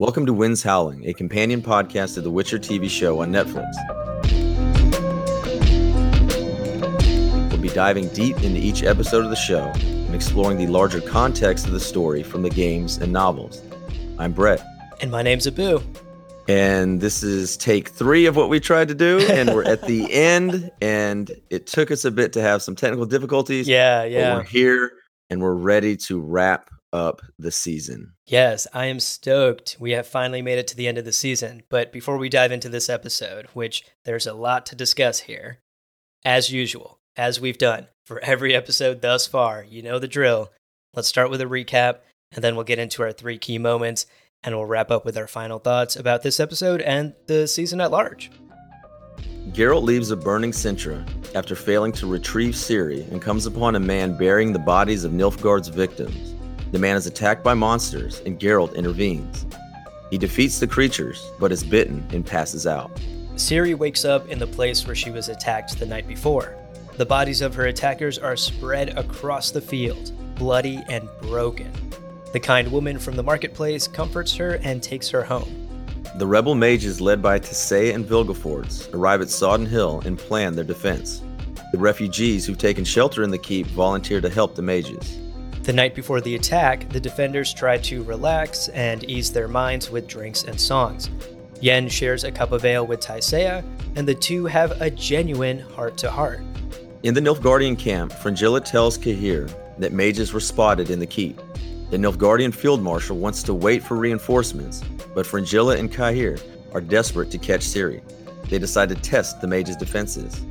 Welcome to Winds Howling, a companion podcast to the Witcher TV show on Netflix. We'll be diving deep into each episode of the show and exploring the larger context of the story from the games and novels. I'm Brett. And my name's Abu. And this is take three of what we tried to do, and we're at the end, and it took us a bit to have some technical difficulties. Yeah, yeah. we're here and we're ready to wrap up the season. Yes, I am stoked. We have finally made it to the end of the season. But before we dive into this episode, which there's a lot to discuss here, as usual, as we've done for every episode thus far, you know the drill. Let's start with a recap, and then we'll get into our three key moments, and we'll wrap up with our final thoughts about this episode and the season at large. Geralt leaves a burning Cintra after failing to retrieve Ciri and comes upon a man burying the bodies of Nilfgaard's victims. The man is attacked by monsters, and Geralt intervenes. He defeats the creatures, but is bitten and passes out. Ciri wakes up in the place where she was attacked the night before. The bodies of her attackers are spread across the field, bloody and broken. The kind woman from the marketplace comforts her and takes her home. The rebel mages led by Tissaia and Vilgefortz arrive at Sodden Hill and plan their defense. The refugees who've taken shelter in the keep volunteer to help the mages. The night before the attack, the defenders try to relax and ease their minds with drinks and songs. Yen shares a cup of ale with Tissaia, and the two have a genuine heart to heart. In the Nilfgaardian camp, Fringilla tells Cahir that mages were spotted in the keep. The Nilfgaardian field marshal wants to wait for reinforcements, but Fringilla and Cahir are desperate to catch Ciri. They decide to test the mage's defenses.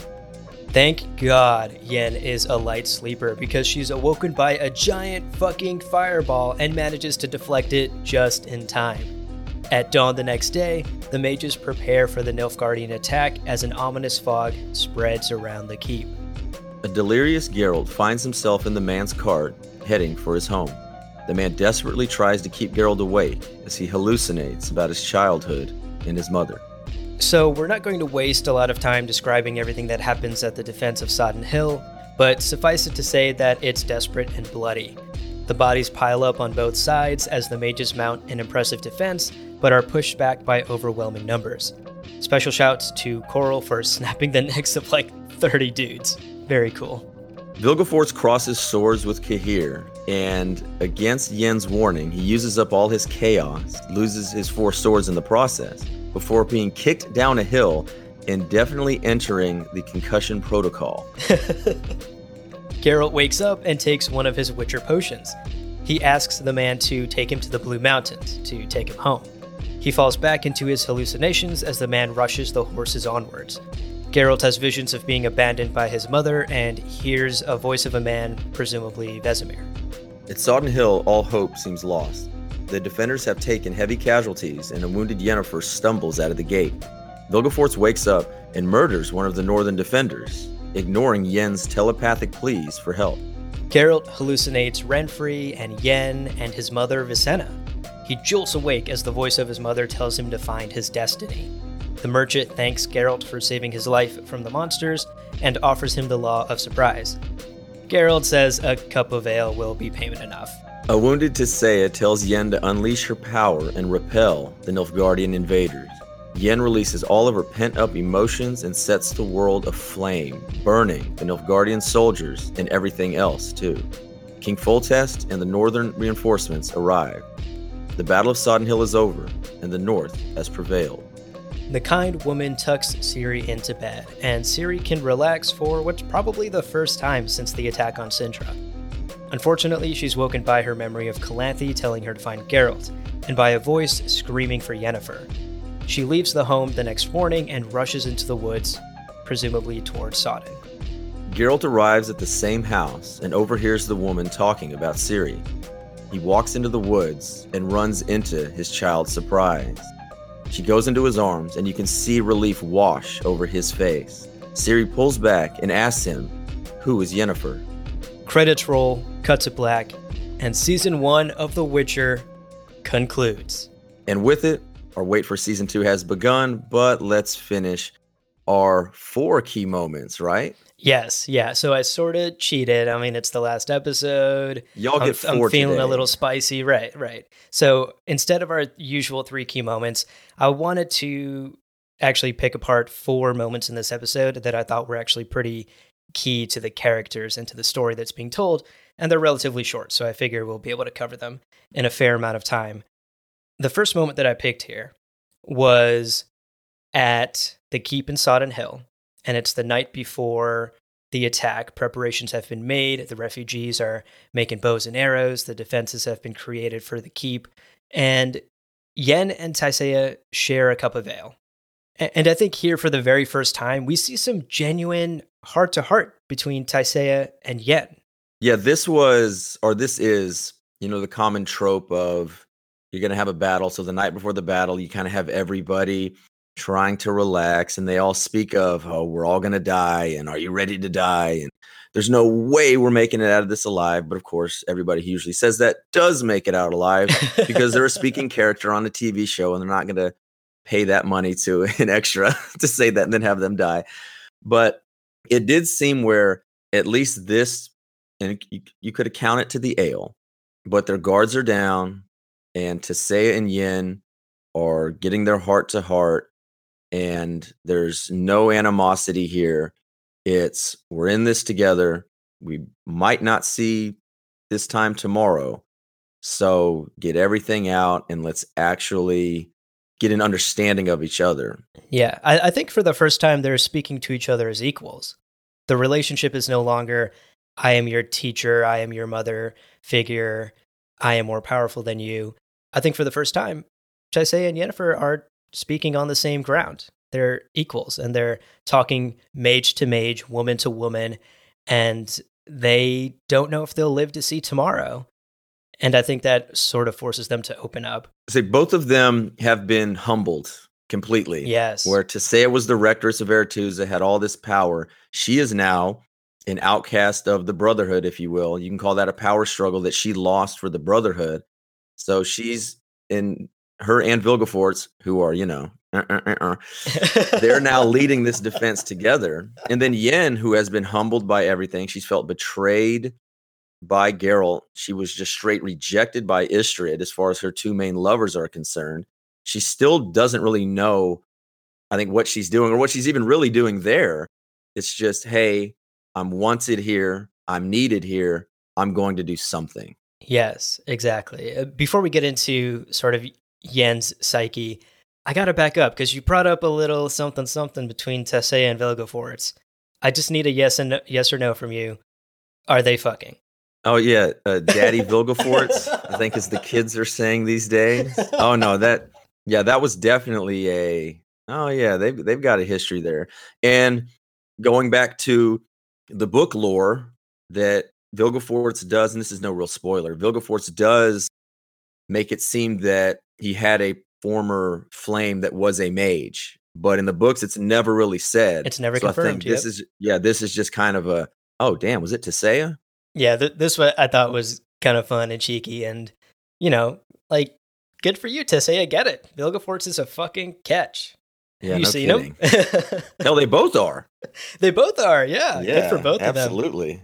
Thank God Yen is a light sleeper because she's awoken by a giant fucking fireball and manages to deflect it just in time. At dawn the next day, the mages prepare for the Nilfgaardian attack as an ominous fog spreads around the keep. A delirious Geralt finds himself in the man's cart, heading for his home. The man desperately tries to keep Geralt awake as he hallucinates about his childhood and his mother. So, we're not going to waste a lot of time describing everything that happens at the defense of Sodden Hill, but suffice it to say that it's desperate and bloody. The bodies pile up on both sides as the mages mount an impressive defense, but are pushed back by overwhelming numbers. Special shouts to Coral for snapping the necks of like 30 dudes. Very cool. Vilgefortz crosses swords with Cahir, and against Yen's warning, he uses up all his chaos, loses his four swords in the process before being kicked down a hill and definitely entering the concussion protocol. Geralt wakes up and takes one of his Witcher potions. He asks the man to take him to the Blue Mountains to take him home. He falls back into his hallucinations as the man rushes the horses onwards. Geralt has visions of being abandoned by his mother and hears a voice of a man, presumably Vesemir. At Sodden Hill, all hope seems lost. The defenders have taken heavy casualties, and a wounded Yennefer stumbles out of the gate. Vilgefortz wakes up and murders one of the northern defenders, ignoring Yen's telepathic pleas for help. Geralt hallucinates Renfri and Yen and his mother Visenna. He jolts awake as the voice of his mother tells him to find his destiny. The merchant thanks Geralt for saving his life from the monsters and offers him the Law of Surprise. Geralt says a cup of ale will be payment enough. A wounded Tissaia tells Yen to unleash her power and repel the Nilfgaardian invaders. Yen releases all of her pent up emotions and sets the world aflame, burning the Nilfgaardian soldiers and everything else, too. King Foltest and the northern reinforcements arrive. The Battle of Sodden Hill is over, and the North has prevailed. The kind woman tucks Ciri into bed, and Ciri can relax for what's probably the first time since the attack on Cintra. Unfortunately, she's woken by her memory of Calanthe telling her to find Geralt, and by a voice screaming for Yennefer. She leaves the home the next morning and rushes into the woods, presumably towards Sodden. Geralt arrives at the same house and overhears the woman talking about Ciri. he walks into the woods and runs into his child's surprise. She goes into his arms, and you can see relief wash over his face. Ciri pulls back and asks him, Who is Yennefer? Credits roll, cut to black, and season one of The Witcher concludes. And with it, our wait for season two has begun, but let's finish our four key moments, right? Yes, yeah. So I sort of cheated. I mean, it's the last episode. Y'all I'm, get 4 I'm feeling today. a little spicy. Right, right. So instead of our usual three key moments, I wanted to actually pick apart four moments in this episode that I thought were actually pretty key to the characters and to the story that's being told. And they're relatively short, so I figure we'll be able to cover them in a fair amount of time. The first moment that I picked here was at the keep in Sodden Hill, and it's the night before the attack. Preparations have been made. The refugees are making bows and arrows. The defenses have been created for the keep. And Yen and Tissaia share a cup of ale. And I think here, for the very first time, we see some genuine heart to heart between Tissaia and Yen. Yeah, this was, or this is, you know, the common trope of you're going to have a battle. So the night before the battle, you kind of have everybody trying to relax and they all speak of, oh, we're all going to die. And are you ready to die? And there's no way we're making it out of this alive. But of course, everybody who usually says that does make it out alive because they're a speaking character on a TV show and they're not going to pay that money to an extra to say that and then have them die. But it did seem where at least this, and you, you could account it to the ale, but their guards are down, and Tissaia and Yen are getting their heart to heart, and there's no animosity here. It's we're in this together. We might not see this time tomorrow. So get everything out and let's actually get an understanding of each other. Yeah, I, I think for the first time they're speaking to each other as equals. The relationship is no longer, I am your teacher, I am your mother figure, I am more powerful than you. I think for the first time, Tissaia and Yennefer are speaking on the same ground. They're equals and they're talking mage to mage, woman to woman, and they don't know if they'll live to see tomorrow. And I think that sort of forces them to open up. Say both of them have been humbled completely. Yes. Where Tissaia was the rectress of Aretuza, had all this power. She is now an outcast of the Brotherhood, if you will. You can call that a power struggle that she lost for the Brotherhood. So she's in her and Vilgefortz, who are, you know, uh, uh, uh, uh, they're now leading this defense together. And then Yen, who has been humbled by everything, she's felt betrayed by Geralt. She was just straight rejected by Istredd as far as her two main lovers are concerned. She still doesn't really know, I think, what she's doing or what she's even really doing there. It's just, hey, I'm wanted here. I'm needed here. I'm going to do something. Yes, exactly. Uh, Before we get into sort of Yen's psyche, I got to back up because you brought up a little something something between Tissaia and Vilgefortz. I just need a yes and no, yes or no from you. Are they fucking? Oh yeah, uh, Daddy Vilgefortz. I think as the kids are saying these days. Oh no, that yeah, that was definitely a. Oh yeah, they've they've got a history there. And going back to the book lore that Vilgefortz does, and this is no real spoiler. Vilgefortz does make it seem that he had a former flame that was a mage, but in the books, it's never really said. It's never so I think this yep. is yeah, this is just kind of a. Oh damn, was it Tissaia? Yeah, th- this one I thought was kind of fun and cheeky, and you know, like good for you, Tissaia. I get it. Vilgefortz is a fucking catch. Yeah, you no seen kidding. him? Hell, they both are. they both are. Yeah, good for both of them. absolutely.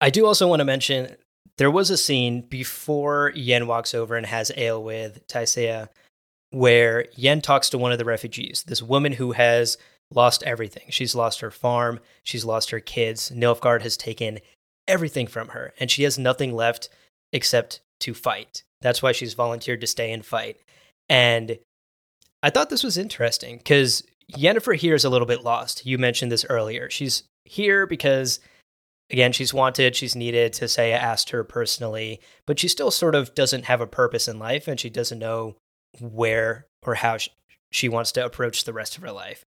I do also want to mention there was a scene before Yen walks over and has ale with Tissaia where Yen talks to one of the refugees, this woman who has lost everything. She's lost her farm, she's lost her kids. Nilfgaard has taken everything from her, and she has nothing left except to fight. That's why she's volunteered to stay and fight. And I thought this was interesting because Yennefer here is a little bit lost. You mentioned this earlier. She's here because again, she's wanted, she's needed. Tissaia asked her personally, but she still sort of doesn't have a purpose in life and she doesn't know where or how sh- she wants to approach the rest of her life.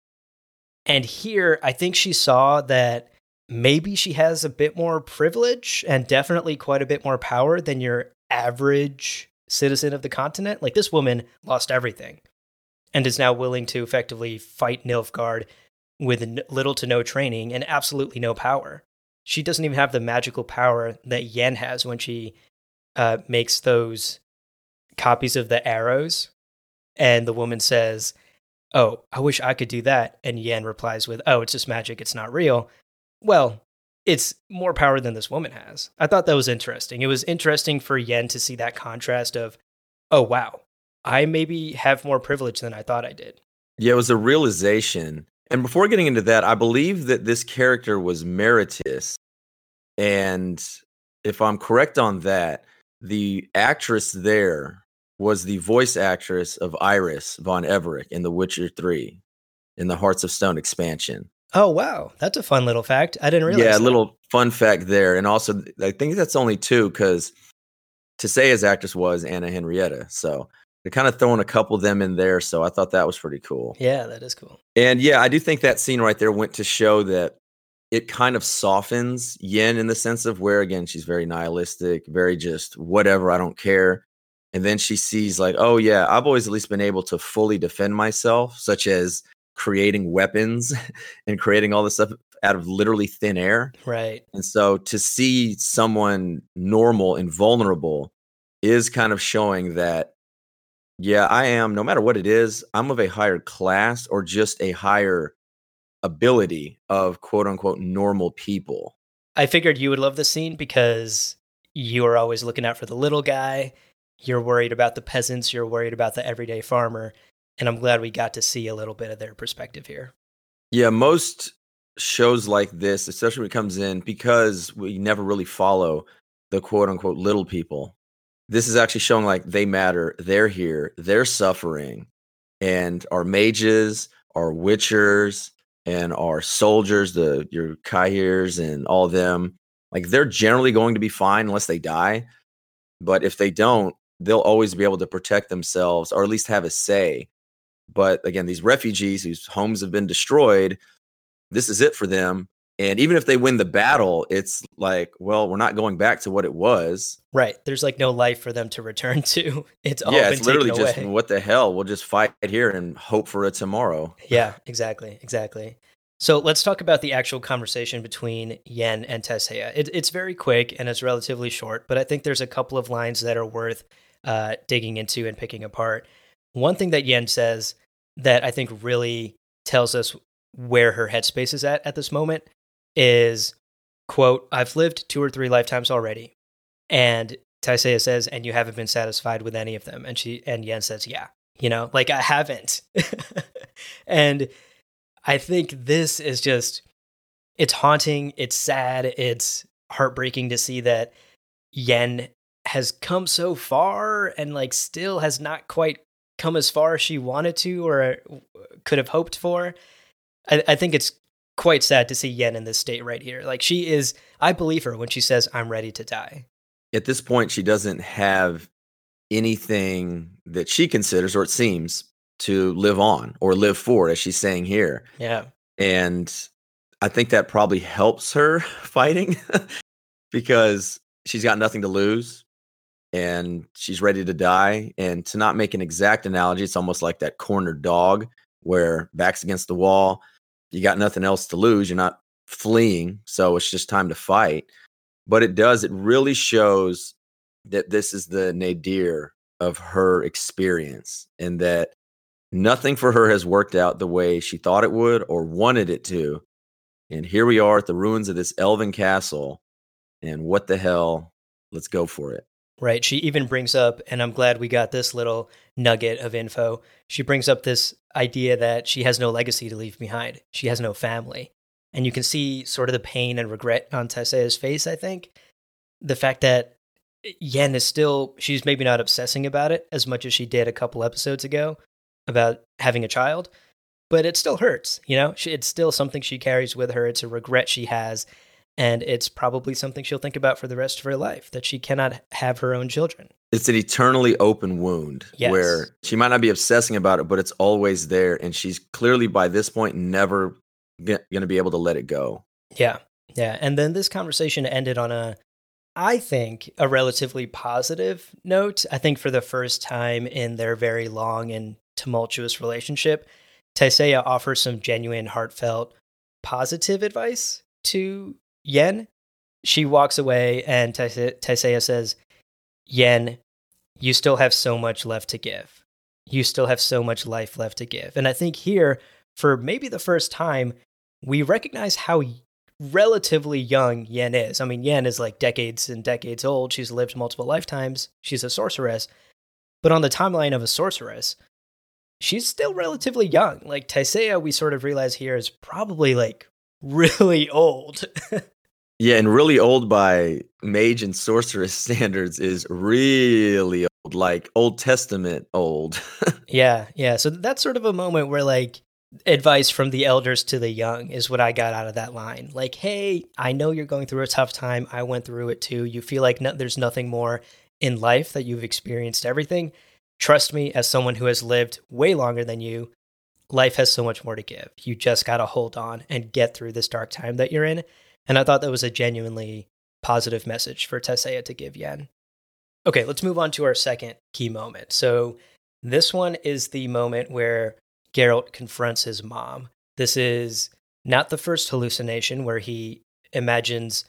And here, I think she saw that maybe she has a bit more privilege and definitely quite a bit more power than your average citizen of the continent. Like this woman lost everything and is now willing to effectively fight Nilfgaard with little to no training and absolutely no power. She doesn't even have the magical power that Yen has when she uh, makes those copies of the arrows. And the woman says, Oh, I wish I could do that. And Yen replies with, Oh, it's just magic. It's not real. Well, it's more power than this woman has. I thought that was interesting. It was interesting for Yen to see that contrast of, oh, wow, I maybe have more privilege than I thought I did. Yeah, it was a realization. And before getting into that, I believe that this character was Meritus. And if I'm correct on that, the actress there was the voice actress of Iris von Everec in The Witcher 3 in the Hearts of Stone expansion. Oh wow, that's a fun little fact. I didn't realize. Yeah, a little fun fact there, and also I think that's only two because Tissaia's actress was Anna Henrietta, so they're kind of throwing a couple of them in there. So I thought that was pretty cool. Yeah, that is cool. And yeah, I do think that scene right there went to show that it kind of softens Yen in the sense of where again she's very nihilistic, very just whatever, I don't care. And then she sees like, oh yeah, I've always at least been able to fully defend myself, such as creating weapons and creating all this stuff out of literally thin air. Right. And so to see someone normal and vulnerable is kind of showing that, yeah, I am, no matter what it is, I'm of a higher class or just a higher ability of quote unquote normal people. I figured you would love the scene because you are always looking out for the little guy. You're worried about the peasants. You're worried about the everyday farmer. And I'm glad we got to see a little bit of their perspective here. Yeah, most shows like this, especially when it comes in, because we never really follow the quote unquote little people. This is actually showing like they matter. They're here. They're suffering. And our mages, our witchers, and our soldiers, the your Cahirs and all them, like they're generally going to be fine unless they die. But if they don't, they'll always be able to protect themselves or at least have a say but again, these refugees whose homes have been destroyed, this is it for them. And even if they win the battle, it's like, well, we're not going back to what it was. Right. There's like no life for them to return to. It's all yeah. It's literally just away. what the hell. We'll just fight here and hope for a tomorrow. Yeah. Exactly. Exactly. So let's talk about the actual conversation between Yen and Tissaia. It, it's very quick and it's relatively short, but I think there's a couple of lines that are worth uh, digging into and picking apart. One thing that Yen says that I think really tells us where her headspace is at at this moment is quote i've lived two or three lifetimes already and Tissaia says and you haven't been satisfied with any of them and she and yen says yeah you know like i haven't. And i think this is just it's haunting it's sad it's heartbreaking to see that yen has come so far and like still has not quite come as far as she wanted to or could have hoped for. I, I think it's quite sad to see Yen in this state right here. Like she is, I believe her when she says, I'm ready to die. At this point, she doesn't have anything that she considers, or it seems, to live on or live for, as she's saying here. Yeah. And I think that probably helps her fighting because she's got nothing to lose and she's ready to die. And to not make an exact analogy, it's almost like that cornered dog where back's against the wall, you got nothing else to lose. You're not fleeing, so it's just time to fight. But it does, it really shows that this is the nadir of her experience and that nothing for her has worked out the way she thought it would or wanted it to. And here we are at the ruins of this elven castle. And what the hell? Let's go for it right? She even brings up, and I'm glad we got this little nugget of info. She brings up this idea that she has no legacy to leave behind. She has no family. And you can see sort of the pain and regret on Tissaia's face, I think. The fact that Yen is still, she's maybe not obsessing about it as much as she did a couple episodes ago about having a child, but it still hurts, you know? It's still something she carries with her. It's a regret she has and it's probably something she'll think about for the rest of her life that she cannot have her own children. It's an eternally open wound yes. where she might not be obsessing about it, but it's always there. And she's clearly by this point never going to be able to let it go. Yeah. Yeah. And then this conversation ended on a I think, a relatively positive note. I think for the first time in their very long and tumultuous relationship, Tissaia offers some genuine, heartfelt, positive advice to Yen. She walks away, and Tissaia says, Yen, you still have so much left to give. You still have so much life left to give. And I think here, for maybe the first time, we recognize how relatively young Yen is. I mean, Yen is like decades and decades old. She's lived multiple lifetimes. She's a sorceress. But on the timeline of a sorceress, she's still relatively young. Like Tissaia, we sort of realize here is probably like really old. yeah, and really old by mage and sorceress standards is really old, like Old Testament old. yeah, yeah. So that's sort of a moment where like advice from the elders to the young is what I got out of that line. Like, hey, I know you're going through a tough time. I went through it too. You feel like no, there's nothing more in life that you've experienced everything. Trust me, as someone who has lived way longer than you, life has so much more to give. You just got to hold on and get through this dark time that you're in. And I thought that was a genuinely positive message for Tissaia to give Yen. Okay, let's move on to our second key moment. So, this one is the moment where Geralt confronts his mom. This is not the first hallucination where he imagines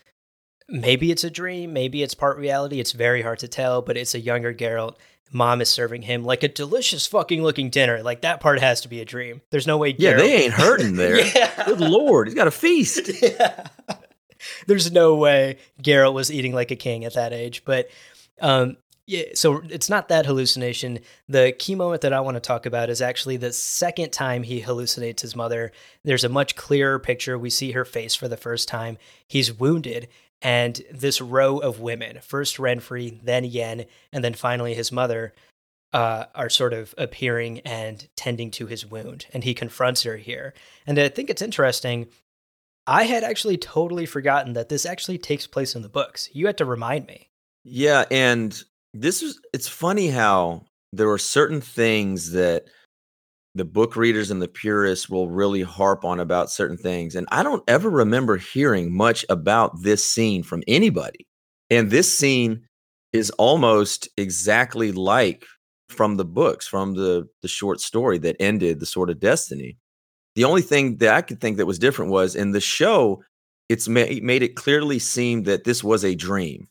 maybe it's a dream, maybe it's part reality. It's very hard to tell, but it's a younger Geralt. Mom is serving him like a delicious fucking looking dinner. Like that part has to be a dream. There's no way. Geralt- yeah, they ain't hurting there. yeah. Good lord, he's got a feast. yeah. There's no way Geralt was eating like a king at that age. But um, yeah, so it's not that hallucination. The key moment that I want to talk about is actually the second time he hallucinates his mother. There's a much clearer picture. We see her face for the first time. He's wounded, and this row of women, first Renfri, then Yen, and then finally his mother, uh, are sort of appearing and tending to his wound. And he confronts her here. And I think it's interesting. I had actually totally forgotten that this actually takes place in the books. You had to remind me. Yeah, and this is it's funny how there are certain things that the book readers and the purists will really harp on about certain things and i don't ever remember hearing much about this scene from anybody and this scene is almost exactly like from the books from the the short story that ended the sword of destiny the only thing that i could think that was different was in the show it's ma- made it clearly seem that this was a dream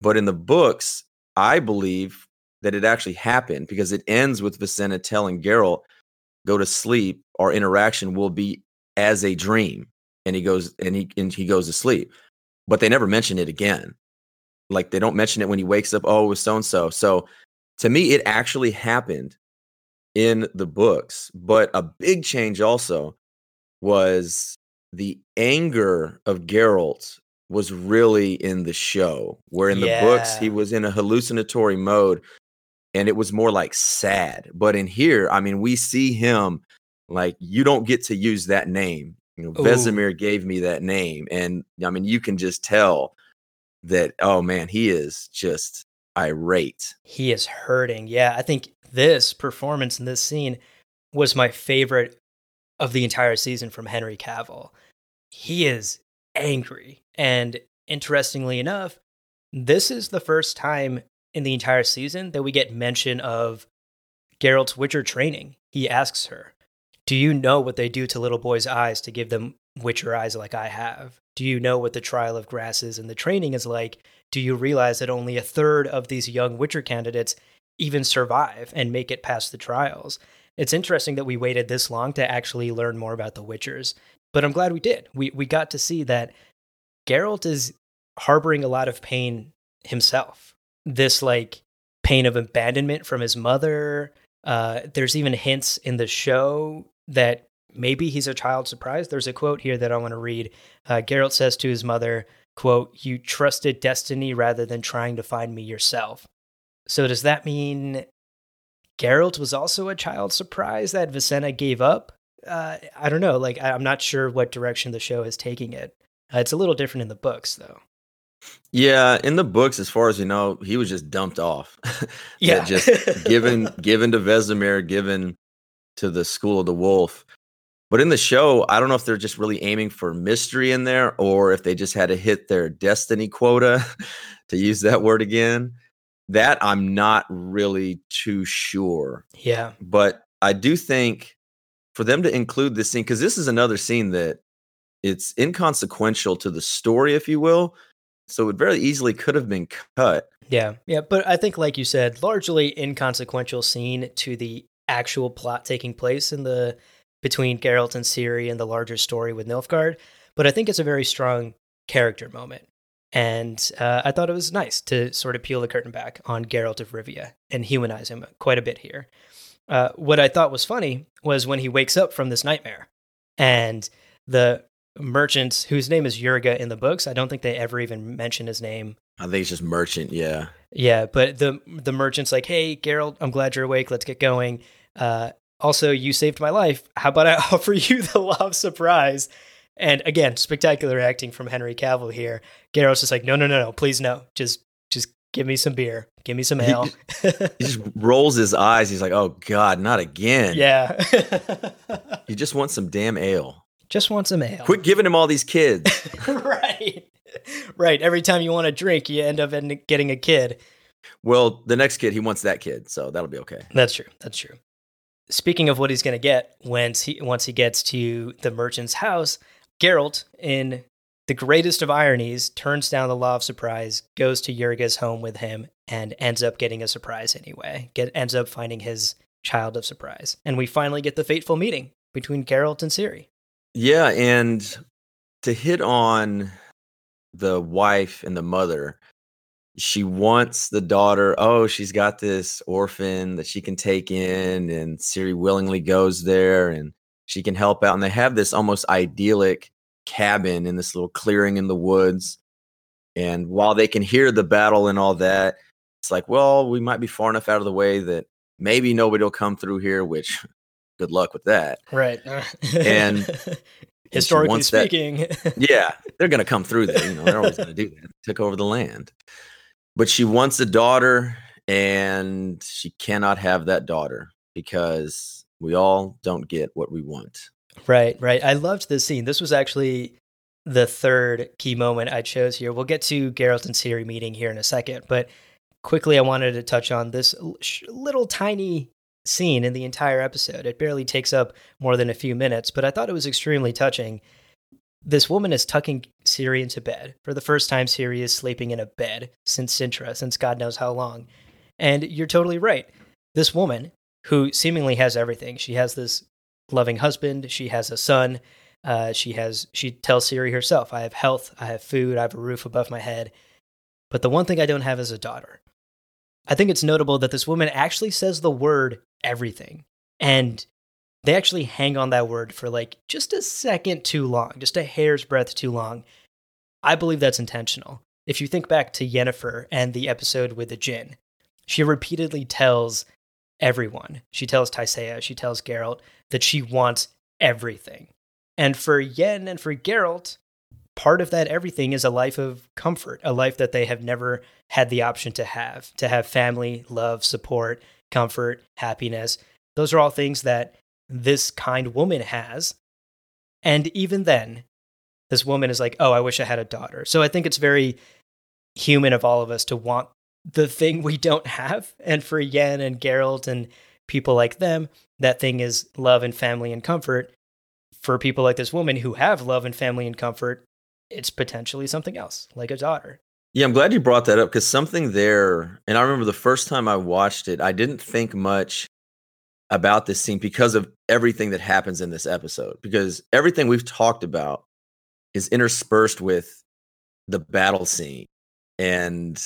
but in the books I believe that it actually happened because it ends with Visenna telling Geralt, "Go to sleep. Our interaction will be as a dream." And he goes and he and he goes to sleep, but they never mention it again. Like they don't mention it when he wakes up. Oh, it was so and so. So to me, it actually happened in the books. But a big change also was the anger of Geralt was really in the show, where in yeah. the books he was in a hallucinatory mode and it was more like sad. But in here, I mean, we see him like you don't get to use that name. You know, Vesemir gave me that name, and I mean, you can just tell that. Oh man, he is just irate. He is hurting. Yeah, I think this performance in this scene was my favorite of the entire season from Henry Cavill. He is angry. And interestingly enough, this is the first time in the entire season that we get mention of Geralt's Witcher training. He asks her, Do you know what they do to little boys' eyes to give them Witcher eyes like I have? Do you know what the trial of grass is and the training is like? Do you realize that only a third of these young Witcher candidates even survive and make it past the trials? It's interesting that we waited this long to actually learn more about the Witchers but I'm glad we did. We we got to see that Geralt is harboring a lot of pain himself. This like pain of abandonment from his mother. Uh, there's even hints in the show that maybe he's a child surprise. There's a quote here that I want to read. Uh, Geralt says to his mother, "quote You trusted destiny rather than trying to find me yourself." So does that mean Geralt was also a child surprise that Visenna gave up? uh, I don't know. Like, I'm not sure what direction the show is taking it. Uh, it's a little different in the books, though. Yeah, in the books, as far as you know, he was just dumped off. yeah, just given given to Vesemir, given to the school of the wolf. But in the show, I don't know if they're just really aiming for mystery in there or if they just had to hit their destiny quota, to use that word again. That I'm not really too sure. Yeah. But I do think for them to include this scene, because this is another scene that it's inconsequential to the story, if you will. So it very easily could have been cut. Yeah. Yeah. But I think, like you said, largely inconsequential scene to the actual plot taking place in the between Geralt and Ciri and the larger story with Nilfgaard. But I think it's a very strong character moment. And uh, I thought it was nice to sort of peel the curtain back on Geralt of Rivia and humanize him quite a bit here. Uh, what I thought was funny was when he wakes up from this nightmare and the merchant whose name is Yurga in the books. I don't think they ever even mention his name. I think it's just merchant, yeah. Yeah, but the the merchant's like, "Hey, Geralt, I'm glad you're awake. Let's get going. Uh, also, you saved my life. How about I offer you the love surprise?" And again, spectacular acting from Henry Cavill here. Geralt's just like, "No, no, no, no, please no. Just just give me some beer. Give me some ale." He, he just rolls his eyes. He's like, "Oh God, not again." Yeah. you just want some damn ale. Just want some ale. Quit giving him all these kids. right. Right. Every time you want a drink, you end up getting a kid. Well, the next kid, he wants that kid, so that'll be okay. That's true. That's true. Speaking of what he's going to get once he once he gets to the merchant's house, Geralt, in the greatest of ironies, turns down the law of surprise, goes to Yurga's home with him, and ends up getting a surprise anyway. Get ends up finding his child of surprise, and we finally get the fateful meeting between Geralt and Ciri. Yeah, and to hit on the wife and the mother, she wants the daughter. Oh, she's got this orphan that she can take in, and Ciri willingly goes there and she can help out. And they have this almost idyllic cabin in this little clearing in the woods. And while they can hear the battle and all that, it's like, well, we might be far enough out of the way that maybe nobody will come through here, which good luck with that. Right. Uh, and historically speaking, that, yeah, they're going to come through there. You know, they're always going to do that. Took over the land, but she wants a daughter, and she cannot have that daughter because we all don't get what we want. Right. Right. I loved this scene. This was actually the third key moment I chose here. We'll get to Geralt and Ciri meeting here in a second, but quickly, I wanted to touch on this little tiny scene in the entire episode. It barely takes up more than a few minutes, but I thought it was extremely touching. This woman is tucking Ciri into bed. For the first time, Ciri is sleeping in a bed since Cintra, since God knows how long. And you're totally right. This woman, who seemingly has everything, she has this loving husband, she has a son, uh, she has she tells Ciri herself, I have health, I have food, I have a roof above my head. But the one thing I don't have is a daughter. I think it's notable that this woman actually says the word everything. And they actually hang on that word for like just a second too long, just a hair's breadth too long. I believe that's intentional. If you think back to Yennefer and the episode with the Djinn, she repeatedly tells everyone, she tells Tissaia, she tells Geralt that she wants everything. And for Yen and for Geralt, part of that everything is a life of comfort, a life that they have never had the option to have, to have family, love, support, comfort, happiness. Those are all things that this kind woman has. And even then, this woman is like, oh, I wish I had a daughter. So I think it's very human of all of us to want the thing we don't have. And for Yen and Geralt and people like them, that thing is love and family and comfort. For people like this woman who have love and family and comfort, it's potentially something else, like a daughter. Yeah, I'm glad you brought that up because something there, and I remember the first time I watched it, I didn't think much about this scene because of everything that happens in this episode. Because everything we've talked about is interspersed with the battle scene, and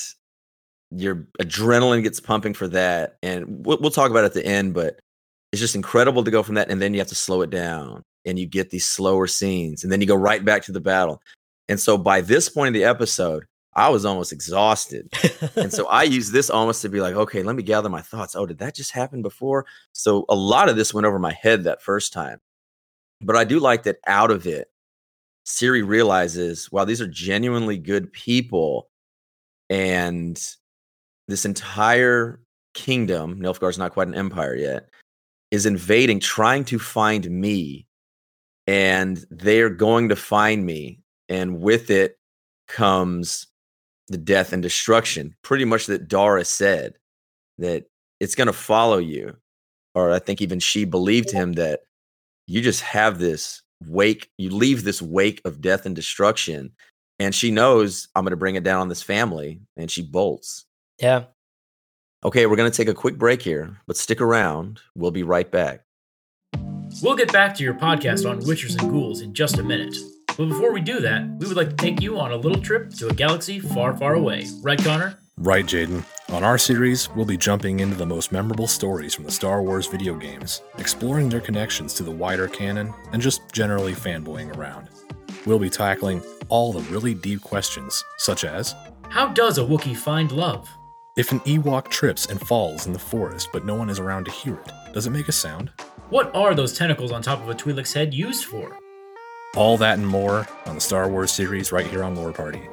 your adrenaline gets pumping for that. And we'll, we'll talk about it at the end, but it's just incredible to go from that, and then you have to slow it down, and you get these slower scenes, and then you go right back to the battle. And so by this point in the episode, I was almost exhausted. and so I use this almost to be like, okay, let me gather my thoughts. Oh, did that just happen before? So a lot of this went over my head that first time. But I do like that out of it, Ciri realizes, wow, these are genuinely good people. And this entire kingdom, Nilfgaard's not quite an empire yet, is invading, trying to find me and they're going to find me. And with it comes the death and destruction. Pretty much that Dara said that it's going to follow you. Or I think even she believed him that you just have this wake, you leave this wake of death and destruction. And she knows I'm going to bring it down on this family. And she bolts. Yeah. Okay, we're going to take a quick break here, but stick around. We'll be right back. We'll get back to your podcast on witchers and ghouls in just a minute. But before we do that, we would like to take you on a little trip to a galaxy far, far away. Right, Connor? Right, Jaden. On our series, we'll be jumping into the most memorable stories from the Star Wars video games, exploring their connections to the wider canon, and just generally fanboying around. We'll be tackling all the really deep questions, such as How does a Wookiee find love? If an Ewok trips and falls in the forest but no one is around to hear it, does it make a sound? What are those tentacles on top of a Twi'lek's head used for? All that and more on the Star Wars series right here on Lore Party.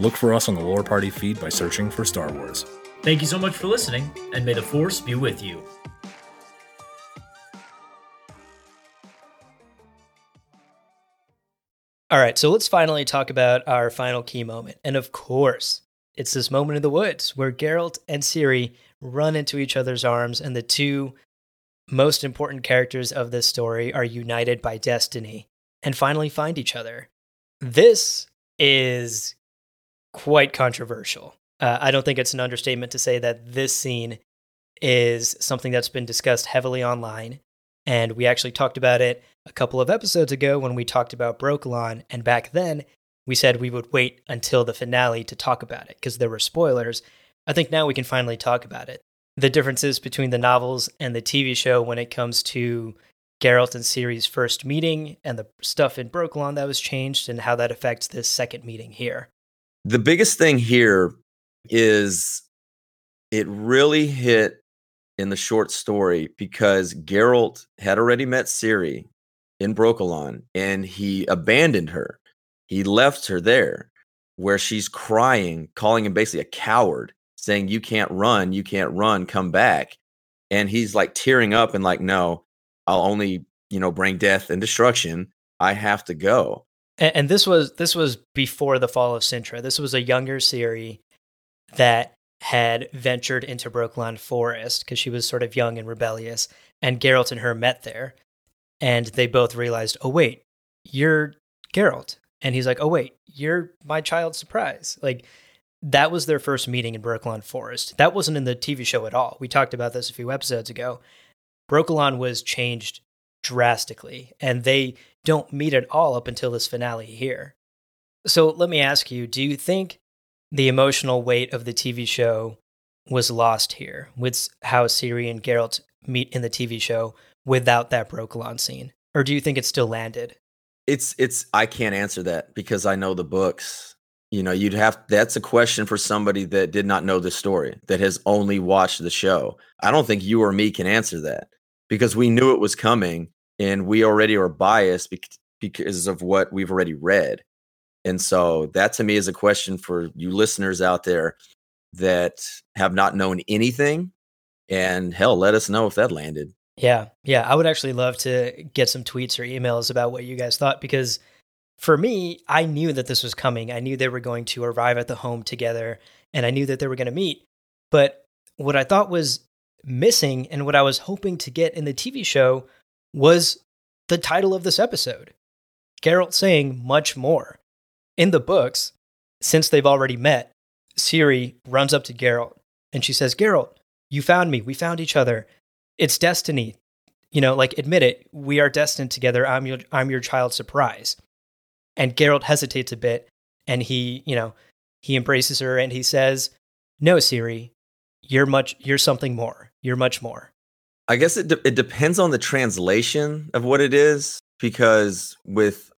Look for us on the Lore Party feed by searching for Star Wars. Thank you so much for listening, and may the Force be with you. All right, so let's finally talk about our final key moment. And of course, it's this moment in the woods where Geralt and Ciri run into each other's arms, and the two most important characters of this story are united by destiny and finally find each other. This is quite controversial. Uh, I don't think it's an understatement to say that this scene is something that's been discussed heavily online. And we actually talked about it a couple of episodes ago when we talked about Brokilon. And back then, we said we would wait until the finale to talk about it because there were spoilers. I think now we can finally talk about it. The differences between the novels and the TV show when it comes to Geralt and Ciri's first meeting and the stuff in Brokilon that was changed and how that affects this second meeting here. The biggest thing here is it really hit in the short story because Geralt had already met Ciri in Brokilon and he abandoned her. He left her there where she's crying, calling him basically a coward, saying, You can't run, you can't run, come back. And he's like tearing up and like, No, I'll only, you know, bring death and destruction. I have to go. And, and this was this was before the fall of Cintra. This was a younger Ciri that had ventured into Brokilon Forest because she was sort of young and rebellious, and Geralt and her met there, and they both realized, oh wait, you're Geralt, and he's like, oh wait, you're my child surprise. Like that was their first meeting in Brokilon Forest. That wasn't in the TV show at all. We talked about this a few episodes ago. Brokilon was changed drastically, and they don't meet at all up until this finale here. So let me ask you do you think the emotional weight of the TV show was lost here with how Ciri and Geralt meet in the TV show without that Brokilon scene? Or do you think it still landed? It's it's I can't answer that because I know the books. You know, you'd have that's a question for somebody that did not know the story, that has only watched the show. I don't think you or me can answer that because we knew it was coming and we already are biased because of what we've already read. And so that to me is a question for you listeners out there that have not known anything. And hell, let us know if that landed. Yeah. Yeah. I would actually love to get some tweets or emails about what you guys thought because for me, I knew that this was coming. I knew they were going to arrive at the home together and I knew that they were going to meet. But what I thought was missing and what I was hoping to get in the TV show was the title of this episode Geralt saying much more. In the books, since they've already met, Ciri runs up to Geralt and she says, Geralt, you found me. We found each other. It's destiny. You know, like admit it. We are destined together. I'm your I'm your child surprise. And Geralt hesitates a bit and he, you know, he embraces her and he says, "No, Ciri, you're much you're something more. You're much more." I guess it de- it depends on the translation of what it is because with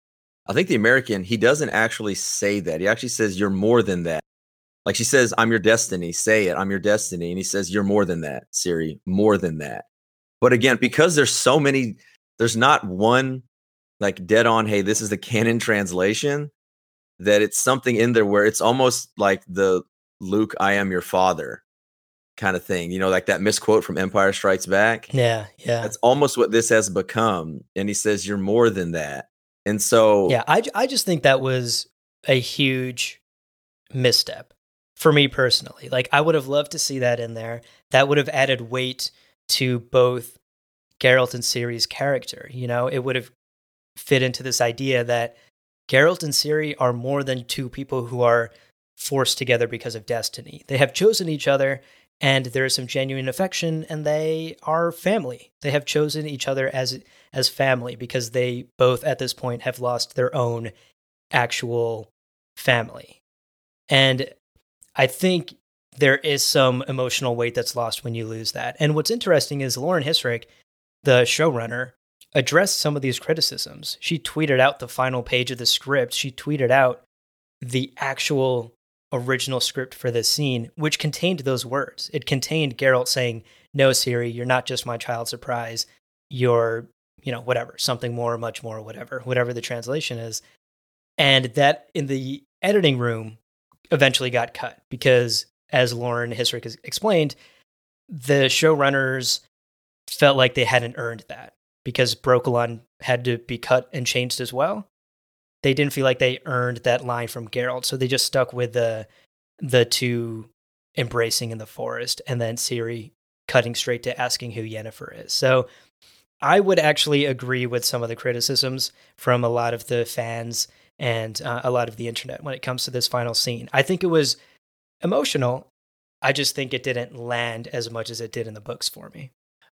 I think the American he doesn't actually say that. He actually says you're more than that. Like she says I'm your destiny. Say it. I'm your destiny. And he says you're more than that, Ciri, More than that. But again, because there's so many there's not one like dead on hey, this is the canon translation that it's something in there where it's almost like the Luke I am your father kind of thing. You know, like that misquote from Empire Strikes Back. Yeah, yeah. That's almost what this has become. And he says, You're more than that. And so, Yeah, I, I just think that was a huge misstep for me personally. Like, I would have loved to see that in there. That would have added weight to both Geralt and Ciri's character. You know, it would have fit into this idea that Geralt and Ciri are more than two people who are forced together because of destiny. They have chosen each other and there is some genuine affection and they are family. They have chosen each other as as family because they both at this point have lost their own actual family. And I think there is some emotional weight that's lost when you lose that. And what's interesting is Lauren Hissrich, the showrunner, addressed some of these criticisms. She tweeted out the final page of the script. She tweeted out the actual original script for this scene, which contained those words. It contained Geralt saying, No, Ciri, you're not just my child surprise. You're, you know, whatever, something more, much more, whatever, whatever the translation is. And that in the editing room eventually got cut because, as Lauren Hissrich has explained, the showrunners felt like they hadn't earned that because Brokilon had to be cut and changed as well they didn't feel like they earned that line from Geralt, so they just stuck with the the two embracing in the forest and then Ciri cutting straight to asking who Yennefer is. So I would actually agree with some of the criticisms from a lot of the fans and uh, a lot of the internet when it comes to this final scene. I think it was emotional. I just think it didn't land as much as it did in the books for me.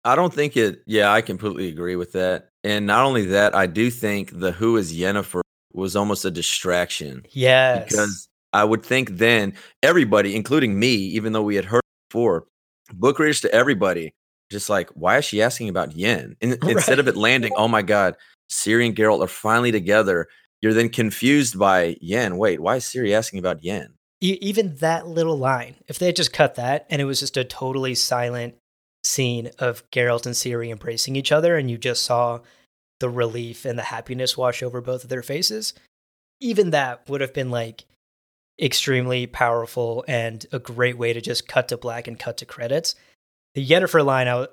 I don't think it. Yeah, I completely agree with that. And not only that, I do think the Who is Yennefer was almost a distraction. Yes. Because I would think then everybody, including me, even though we had heard before, book readers to everybody, just like, why is she asking about Yen? And right. instead of it landing, oh my God, Ciri and Geralt are finally together, you're then confused by Yen. Wait, why is Ciri asking about Yen? Even that little line, if they had just cut that and it was just a totally silent scene of Geralt and Ciri embracing each other, and you just saw the relief and the happiness wash over both of their faces, even that would have been like extremely powerful and a great way to just cut to black and cut to credits. The Yennefer line, I,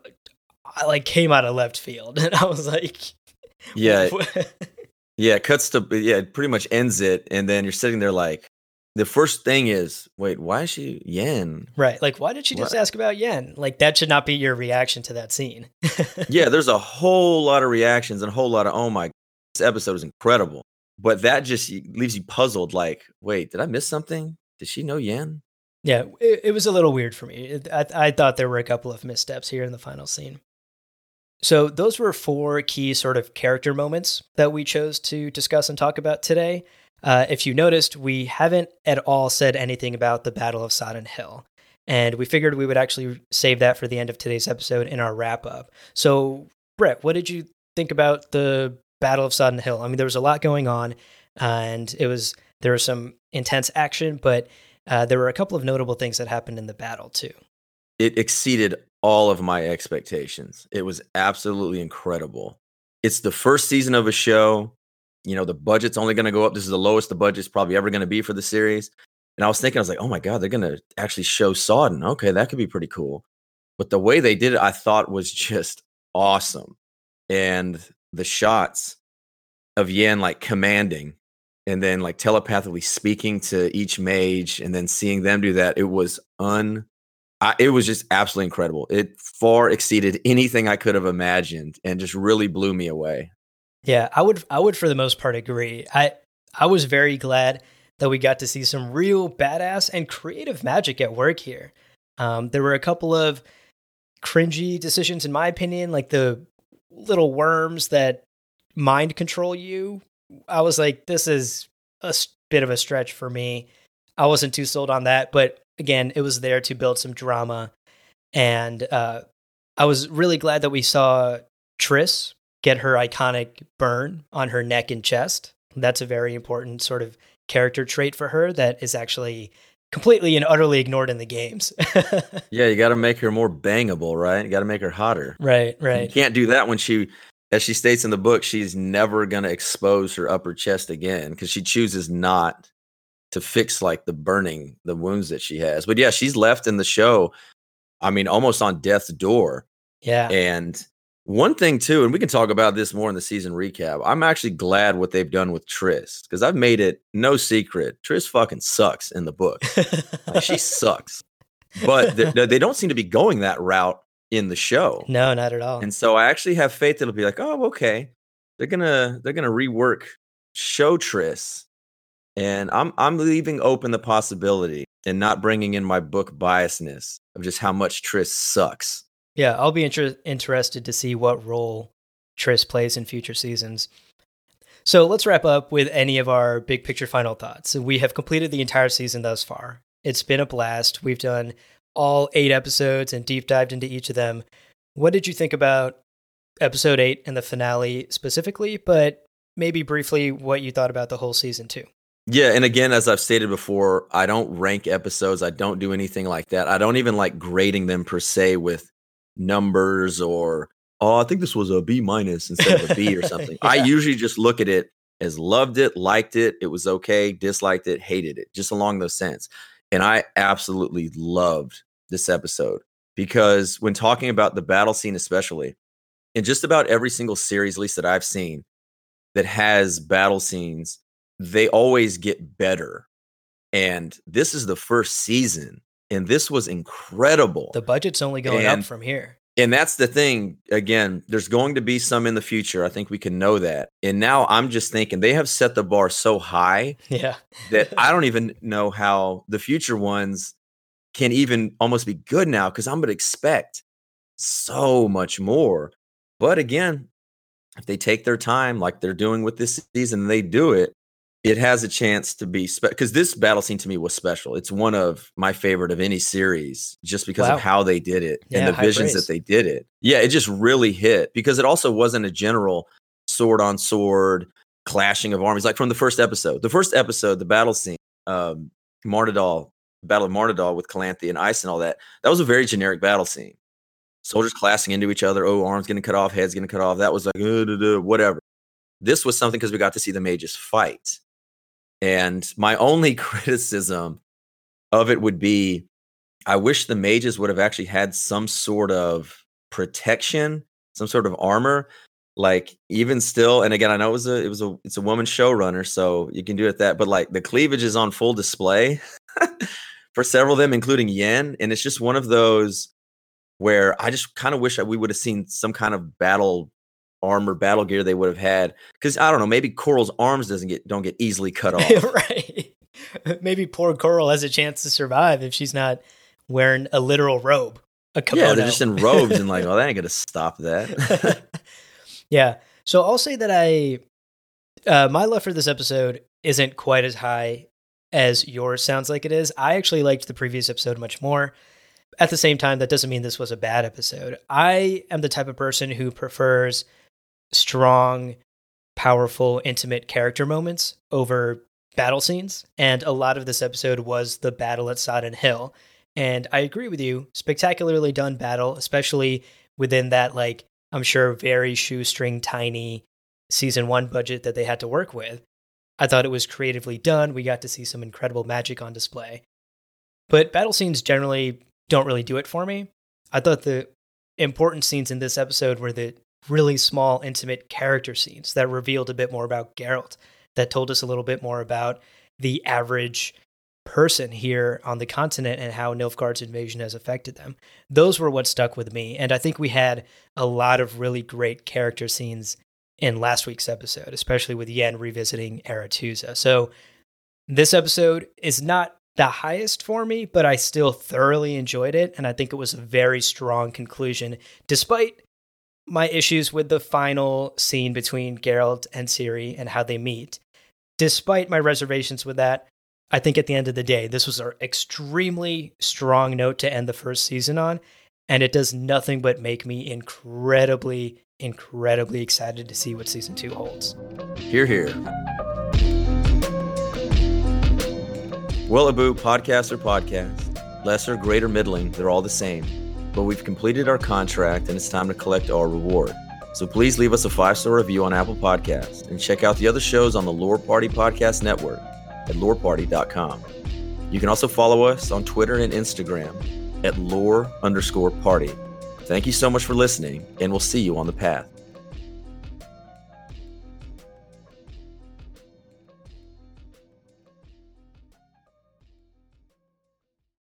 I like came out of left field, and I was like, yeah, yeah, it cuts to yeah, it pretty much ends it, and then you're sitting there like, the first thing is, wait, why is she Yen? Right. Like, why did she just what? ask about Yen? Like, that should not be your reaction to that scene. yeah, there's a whole lot of reactions and a whole lot of, oh my, this episode is incredible. But that just leaves you puzzled. Like, wait, did I miss something? Did she know Yen? Yeah, it, it was a little weird for me. It, I, I thought there were a couple of missteps here in the final scene. So, those were four key sort of character moments that we chose to discuss and talk about today. Uh, if you noticed, we haven't at all said anything about the Battle of Sodden Hill. And we figured we would actually save that for the end of today's episode in our wrap up. So, Brett, what did you think about the Battle of Sodden Hill? I mean, there was a lot going on, and it was there was some intense action, but uh, there were a couple of notable things that happened in the battle too. It exceeded all of my expectations. It was absolutely incredible. It's the first season of a show you know, the budget's only going to go up. This is the lowest the budget's probably ever going to be for the series. And I was thinking, I was like, oh my God, they're going to actually show Sodden. Okay, that could be pretty cool. But the way they did it, I thought was just awesome. And the shots of Yen like commanding and then like telepathically speaking to each mage and then seeing them do that, it was un I, it was just absolutely incredible. It far exceeded anything I could have imagined and just really blew me away. Yeah, I would I would for the most part agree. I I was very glad that we got to see some real badass and creative magic at work here. Um, there were a couple of cringy decisions, in my opinion, like the little worms that mind control you. I was like, this is a bit of a stretch for me. I wasn't too sold on that, but again, it was there to build some drama. And uh, I was really glad that we saw Triss get her iconic burn on her neck and chest. That's a very important sort of character trait for her that is actually completely and utterly ignored in the games. yeah, you got to make her more bangable, right? You got to make her hotter. Right, right. You can't do that when she, as she states in the book, she's never going to expose her upper chest again because she chooses not to fix like the burning, the wounds that she has. But yeah, she's left in the show I mean, almost on death's door. Yeah. And one thing too, and we can talk about this more in the season recap. I'm actually glad what they've done with Triss because I've made it no secret. Triss fucking sucks in the book. like, she sucks, but they, they don't seem to be going that route in the show. No, not at all. And so I actually have faith that it'll be like, oh, okay, they're gonna they're gonna rework show Triss, and I'm I'm leaving open the possibility and not bringing in my book biasness of just how much Triss sucks. Yeah, I'll be inter- interested to see what role Triss plays in future seasons. So let's wrap up with any of our big picture final thoughts. We have completed the entire season thus far. It's been a blast. We've done all eight episodes and deep dived into each of them. What did you think about episode eight and the finale specifically, but maybe briefly what you thought about the whole season too? Yeah, and again, as I've stated before, I don't rank episodes. I don't do anything like that. I don't even like grading them per se with numbers or oh, I think this was a B minus instead of a B or something. yeah. I usually just look at it as loved it, liked it, it was okay, disliked it, hated it, just along those sense. And I absolutely loved this episode because when talking about the battle scene, especially in just about every single series, at least that I've seen, that has battle scenes, they always get better. And this is the first season and this was incredible. The budget's only going and, up from here. And that's the thing. Again, there's going to be some in the future. I think we can know that. And now I'm just thinking they have set the bar so high yeah. that I don't even know how the future ones can even almost be good now because I'm going to expect so much more. But again, if they take their time like they're doing with this season, they do it it has a chance to be because this battle scene to me was special. It's one of my favorite of any series just because wow. of how they did it yeah, and the visions praise. that they did it. Yeah, it just really hit because it also wasn't a general sword on sword clashing of armies like from the first episode. The first episode, the battle scene, um, Marnadal, Battle of Marnadal with Calanthe and Eist and all that. That was a very generic battle scene. Soldiers clashing into each other. Oh, arms getting cut off, heads getting cut off. That was like uh, whatever. This was something because we got to see the mages fight and my only criticism of it would be I wish the mages would have actually had some sort of protection, some sort of armor. Like even still, and again, I know it was a it was a it's a woman showrunner, so you can do it that, but like the cleavage is on full display for several of them, including Yen. And it's just one of those where I just kind of wish that we would have seen some kind of battle armor battle gear they would have had because i don't know maybe coral's arms doesn't get don't get easily cut off. right. Maybe poor coral has a chance to survive if she's not wearing a literal robe a kimono. yeah they're just in robes and like oh that ain't gonna stop that. Yeah so i'll say that i uh, my love for this episode isn't quite as high as yours sounds like it is. I actually liked the previous episode much more. At the same time that doesn't mean this was a bad episode. I am the type of person who prefers strong, powerful, intimate character moments over battle scenes. And a lot of this episode was the battle at Sodden Hill. And I agree with you, spectacularly done battle, especially within that, like, I'm sure very shoestring tiny season one budget that they had to work with. I thought it was creatively done. We got to see some incredible magic on display. But battle scenes generally don't really do it for me. I thought the important scenes in this episode were the really small, intimate character scenes that revealed a bit more about Geralt, that told us a little bit more about the average person here on the continent and how Nilfgaard's invasion has affected them. Those were what stuck with me. And I think we had a lot of really great character scenes in last week's episode, especially with Yen revisiting Aretuza. So this episode is not the highest for me, but I still thoroughly enjoyed it. And I think it was a very strong conclusion, despite my issues with the final scene between Geralt and Ciri and how they meet. Despite my reservations with that, I think at the end of the day, this was an extremely strong note to end the first season on, and it does nothing but make me incredibly, incredibly excited to see what season two holds. Hear, hear. Well, Abu, podcast or podcast, lesser, greater, middling, they're all the same but we've completed our contract and it's time to collect our reward. So please leave us a five star review on Apple Podcasts and check out the other shows on the Lore Party Podcast Network at loreparty.com. You can also follow us on Twitter and Instagram at lore underscore party. Thank you so much for listening, and we'll see you on the path.